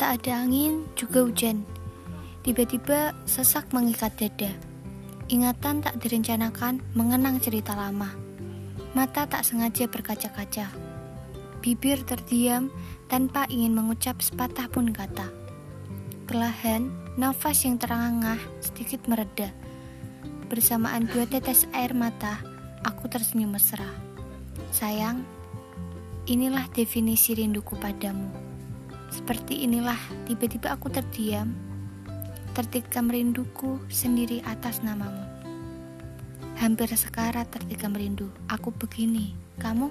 Tak ada angin, juga hujan. Tiba-tiba sesak mengikat dada. Ingatan tak direncanakan mengenang cerita lama. Mata tak sengaja berkaca-kaca. Bibir terdiam tanpa ingin mengucap sepatah pun kata. Perlahan, nafas yang terengah sedikit mereda. Bersamaan dua tetes air mata, aku tersenyum mesra. Sayang, inilah definisi rinduku padamu. Seperti inilah tiba-tiba aku terdiam tertikam rinduku sendiri atas namamu. Hampir sekarat tertikam rindu, aku begini, kamu?